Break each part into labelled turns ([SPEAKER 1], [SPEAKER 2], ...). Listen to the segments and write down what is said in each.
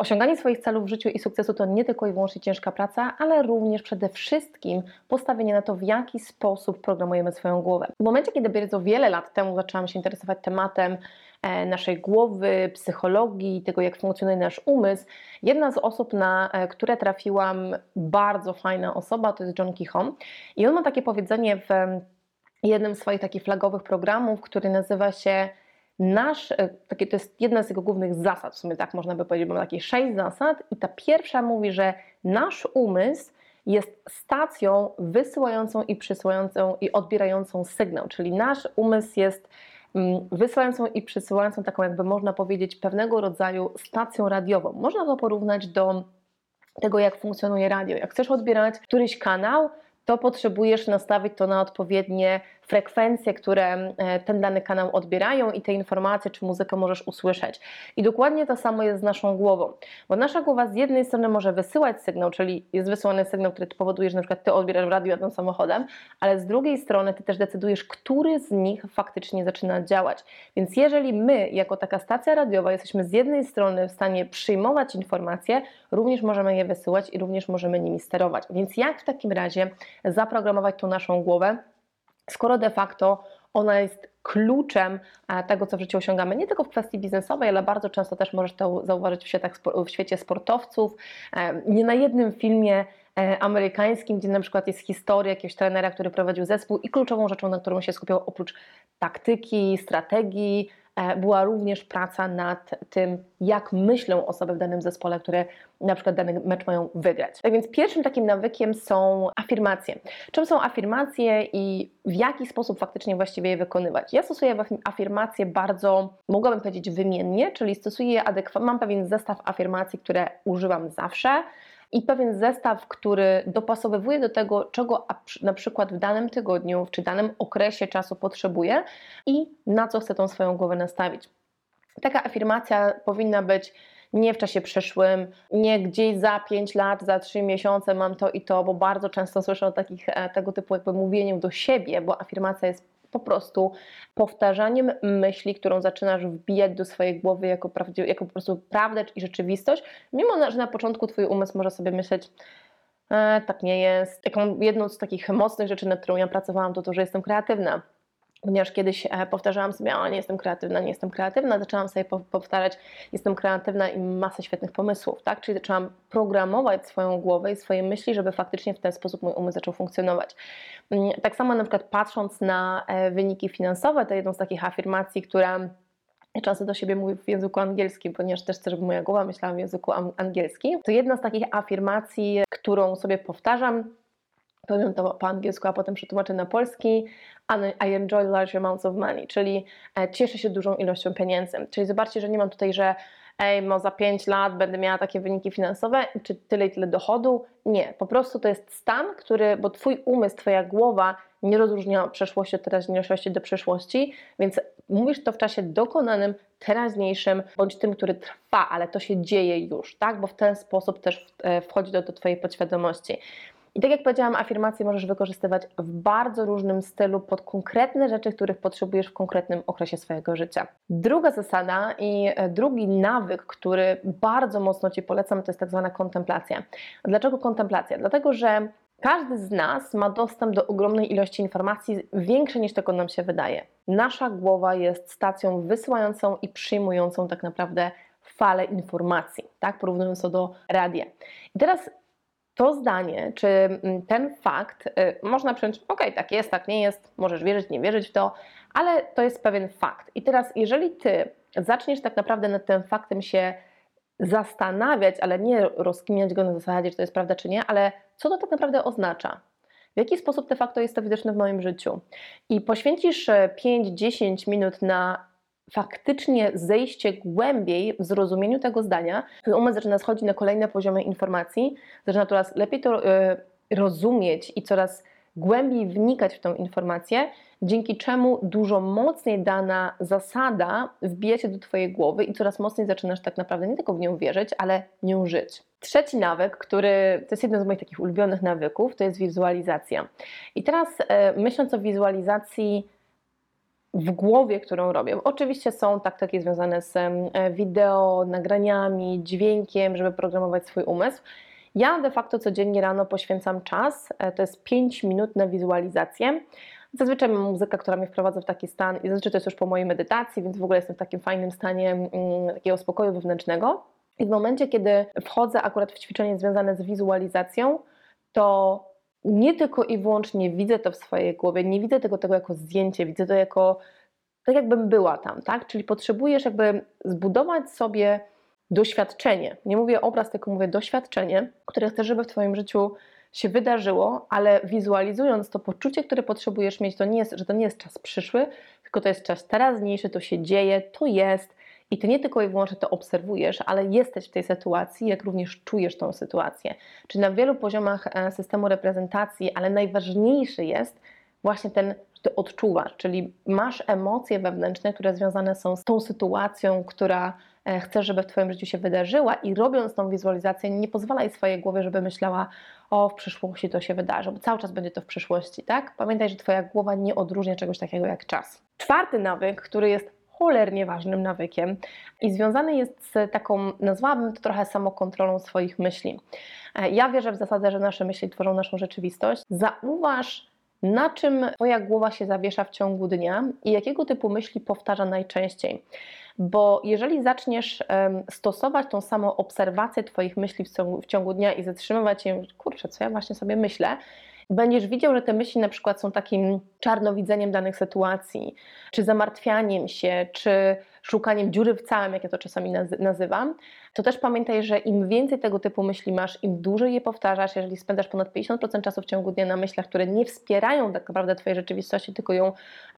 [SPEAKER 1] Osiąganie swoich celów w życiu i sukcesu to nie tylko i wyłącznie ciężka praca, ale również przede wszystkim postawienie na to, w jaki sposób programujemy swoją głowę. W momencie, kiedy bardzo wiele lat temu zaczęłam się interesować tematem e, naszej głowy, psychologii, tego jak funkcjonuje nasz umysł, jedna z osób, na e, które trafiłam, bardzo fajna osoba, to jest John Kichom. I on ma takie powiedzenie w jednym z swoich takich flagowych programów, który nazywa się nasz, e, takie to jest jedna z jego głównych zasad, w sumie tak można by powiedzieć, mamy takie sześć zasad i ta pierwsza mówi, że nasz umysł jest stacją wysyłającą i przysyłającą i odbierającą sygnał, czyli nasz umysł jest mm, wysyłającą i przysyłającą taką jakby można powiedzieć pewnego rodzaju stacją radiową. Można to porównać do tego, jak funkcjonuje radio. Jak chcesz odbierać któryś kanał, to potrzebujesz nastawić to na odpowiednie frekwencje, które e, ten dany kanał odbierają i te informacje czy muzykę możesz usłyszeć. I dokładnie to samo jest z naszą głową, bo nasza głowa z jednej strony może wysyłać sygnał, czyli jest wysyłany sygnał, który powoduje, że na przykład ty odbierasz radio jadąc samochodem, ale z drugiej strony ty też decydujesz, który z nich faktycznie zaczyna działać. Więc jeżeli my, jako taka stacja radiowa, jesteśmy z jednej strony w stanie przyjmować informacje, również możemy je wysyłać i również możemy nimi sterować. Więc jak w takim razie zaprogramować tą naszą głowę, skoro de facto ona jest kluczem e, tego, co w życiu osiągamy, nie tylko w kwestii biznesowej, ale bardzo często też możesz to zauważyć w, świecie sportowców. E, nie na jednym filmie e, amerykańskim, gdzie na przykład jest historia jakiegoś trenera, który prowadził zespół i kluczową rzeczą, na którą się skupiał oprócz taktyki, strategii, była również praca nad tym, jak myślą osoby w danym zespole, które na przykład dany mecz mają wygrać. Tak więc pierwszym takim nawykiem są afirmacje. Czym są afirmacje i w jaki sposób faktycznie właściwie je wykonywać? Ja stosuję afirmacje bardzo, mogłabym powiedzieć, wymiennie, czyli stosuję adekwatnie. Mam pewien zestaw afirmacji, które używam zawsze i pewien zestaw, który dopasowywuje do tego, czego na przykład w danym tygodniu czy danym okresie czasu potrzebuję i na co chcę tą swoją głowę nastawić. Taka afirmacja powinna być nie w czasie przyszłym, nie gdzieś za 5 lat, za 3 miesiące mam to i to, bo bardzo często słyszę o takich, e, tego typu jakby mówieniu do siebie, bo afirmacja jest po prostu powtarzaniem myśli, którą zaczynasz wbijać do swojej głowy jako, prawdziw- jako po prostu prawdę i rzeczywistość, mimo że na początku Twój umysł może sobie myśleć, e, tak nie jest. Jedną z takich mocnych rzeczy, nad którą ja pracowałam, to to, że jestem kreatywna ponieważ kiedyś e, powtarzałam sobie, o nie jestem kreatywna, nie jestem kreatywna, zaczęłam sobie powtarzać, jestem kreatywna i masę świetnych pomysłów, tak? Czyli zaczęłam programować swoją głowę i swoje myśli, żeby faktycznie w ten sposób mój umysł zaczął funkcjonować. Mm, tak samo na przykład patrząc na e, wyniki finansowe, to jedną z takich afirmacji, która często do siebie mówię w języku angielskim, ponieważ też chcę, żeby moja głowa myślała w języku angielskim. To jedna z takich afirmacji, którą sobie powtarzam, powiem to po angielsku, a potem przetłumaczę na polski. I enjoy large amounts of money, czyli e, cieszę się dużą ilością pieniędzy. Czyli zobaczcie, że nie mam tutaj, że ej, mo za 5 lat będę miała takie wyniki finansowe, czy tyle i tyle dochodu. Nie, po prostu to jest stan, który, bo Twój umysł, Twoja głowa nie rozróżnia przeszłości od teraźniejszości do przyszłości, więc mówisz to w czasie dokonanym, teraźniejszym, bądź tym, który trwa, ale to się dzieje już, tak? Bo w ten sposób też e, wchodzi do Twojej podświadomości. I tak jak powiedziałam, afirmacje możesz wykorzystywać w bardzo różnym stylu pod konkretne rzeczy, których potrzebujesz w konkretnym okresie swojego życia. Druga zasada i e, drugi nawyk, który bardzo mocno Ci polecam, to jest tak zwana kontemplacja. Dlaczego kontemplacja? Dlatego, że każdy z nas ma dostęp do ogromnej ilości informacji, większej niż tego nam się wydaje. Nasza głowa jest stacją wysyłającą i przyjmującą tak naprawdę falę informacji, tak? Porównując to do radia. I teraz to zdanie, czy mm, ten fakt, y, można przyjąć, ok, tak jest, tak nie jest, możesz wierzyć, nie wierzyć w to, ale to jest pewien fakt. I teraz, jeżeli ty zaczniesz tak naprawdę nad tym faktem się zastanawiać, ale nie rozkminiać go na zasadzie, czy to jest prawda, czy nie, ale co to tak naprawdę oznacza? W jaki sposób de facto jest to widoczne w moim życiu? I poświęcisz 5-10 y, minut na faktycznie zejście głębiej w zrozumieniu tego zdania, ten umysł zaczyna schodzić na kolejne poziomy informacji, zaczyna coraz lepiej to y, rozumieć i coraz głębiej wnikać w tą informację, dzięki czemu dużo mocniej dana zasada wbija się do Twojej głowy i coraz mocniej zaczynasz tak naprawdę nie tylko w nią wierzyć, ale nią żyć. Trzeci nawyk, który to jest jeden z moich takich ulubionych nawyków, to jest wizualizacja. I teraz e, myśląc o wizualizacji, w głowie, którą robię. Oczywiście są taktyki związane z e, wideo, nagraniami, dźwiękiem, żeby programować swój umysł. Ja de facto codziennie rano poświęcam czas, e, to jest 5 minut na wizualizację. Zazwyczaj mam muzykę, która mnie wprowadza w taki stan i zazwyczaj to jest już po mojej medytacji, więc w ogóle jestem w takim fajnym stanie mm, takiego spokoju wewnętrznego. I w momencie, kiedy wchodzę akurat w ćwiczenie związane z wizualizacją, to nie tylko i wyłącznie widzę to w swojej głowie, nie widzę tego, tego jako zdjęcie, widzę to jako tak jakbym była tam, tak? Czyli potrzebujesz jakby zbudować sobie doświadczenie. Nie mówię obraz, tylko mówię doświadczenie, które chcesz, żeby w Twoim życiu się wydarzyło, ale wizualizując to poczucie, które potrzebujesz mieć, to nie jest, że to nie jest czas przyszły, tylko to jest czas teraźniejszy, to się dzieje, to jest i ty nie tylko i wyłącznie to obserwujesz, ale jesteś w tej sytuacji, jak również czujesz tą sytuację. Czyli na wielu poziomach e, systemu reprezentacji, ale najważniejszy jest właśnie ten, że ty odczuwasz, czyli masz emocje wewnętrzne, które związane są z tą sytuacją, która e, chcesz, żeby w Twoim życiu się wydarzyła i robiąc tą wizualizację, nie pozwalaj swojej głowie, żeby myślała, o w przyszłości to się wydarzy, bo cały czas będzie to w przyszłości, tak? Pamiętaj, że Twoja głowa nie odróżnia czegoś takiego jak czas. Czwarty nawyk, który jest cholernie ważnym nawykiem i związany jest z taką, nazwałabym to trochę samokontrolą swoich myśli. E, ja wierzę w zasadę, że nasze myśli tworzą naszą rzeczywistość. Zauważ, na czym Twoja głowa się zawiesza w ciągu dnia i jakiego typu myśli powtarza najczęściej. Bo jeżeli zaczniesz stosować tą samą obserwację Twoich myśli w ciągu, w ciągu dnia i zatrzymywać je, kurczę, co ja właśnie sobie myślę, będziesz widział, że te myśli na przykład są takim czarnowidzeniem danych sytuacji, czy zamartwianiem się, czy szukaniem dziury w całym, jak ja to czasami nazywam, to też pamiętaj, że im więcej tego typu myśli masz, im dłużej je powtarzasz, jeżeli spędzasz ponad 50% czasu w ciągu dnia na myślach, które nie wspierają tak naprawdę Twojej rzeczywistości, tylko ją,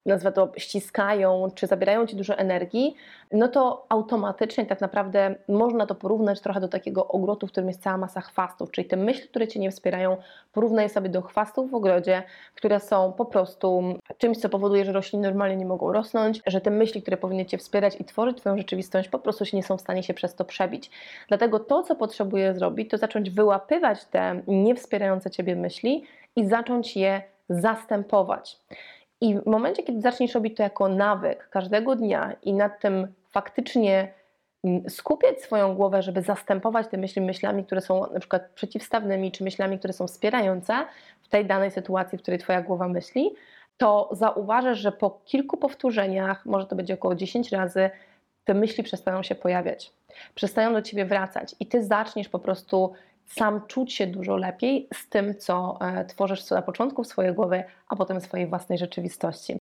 [SPEAKER 1] nazwę to, ściskają, czy zabierają Ci dużo energii, no to automatycznie tak naprawdę można to porównać trochę do takiego ogrodu, w którym jest cała masa chwastów, czyli te myśli, które Cię nie wspierają, porównaj sobie do chwastów w ogrodzie, które są po prostu czymś, co powoduje, że rośliny normalnie nie mogą rosnąć, że te myśli, które powinny Cię wspierać i tworzyć Twoją rzeczywistość, po prostu nie są w stanie się przez to przebić. Dlatego to, co potrzebuję zrobić, to zacząć wyłapywać te niewspierające Ciebie myśli i zacząć je zastępować. I w momencie, kiedy zaczniesz robić to jako nawyk każdego dnia i nad tym faktycznie mm, skupiać swoją głowę, żeby zastępować te myśli myślami, które są na przykład przeciwstawnymi, czy myślami, które są wspierające w tej danej sytuacji, w której Twoja głowa myśli, to zauważysz, że po kilku powtórzeniach, może to będzie około 10 razy, te myśli przestają się pojawiać, przestają do ciebie wracać i ty zaczniesz po prostu sam czuć się dużo lepiej z tym, co e, tworzysz na początku w swojej głowie, a potem w swojej własnej rzeczywistości.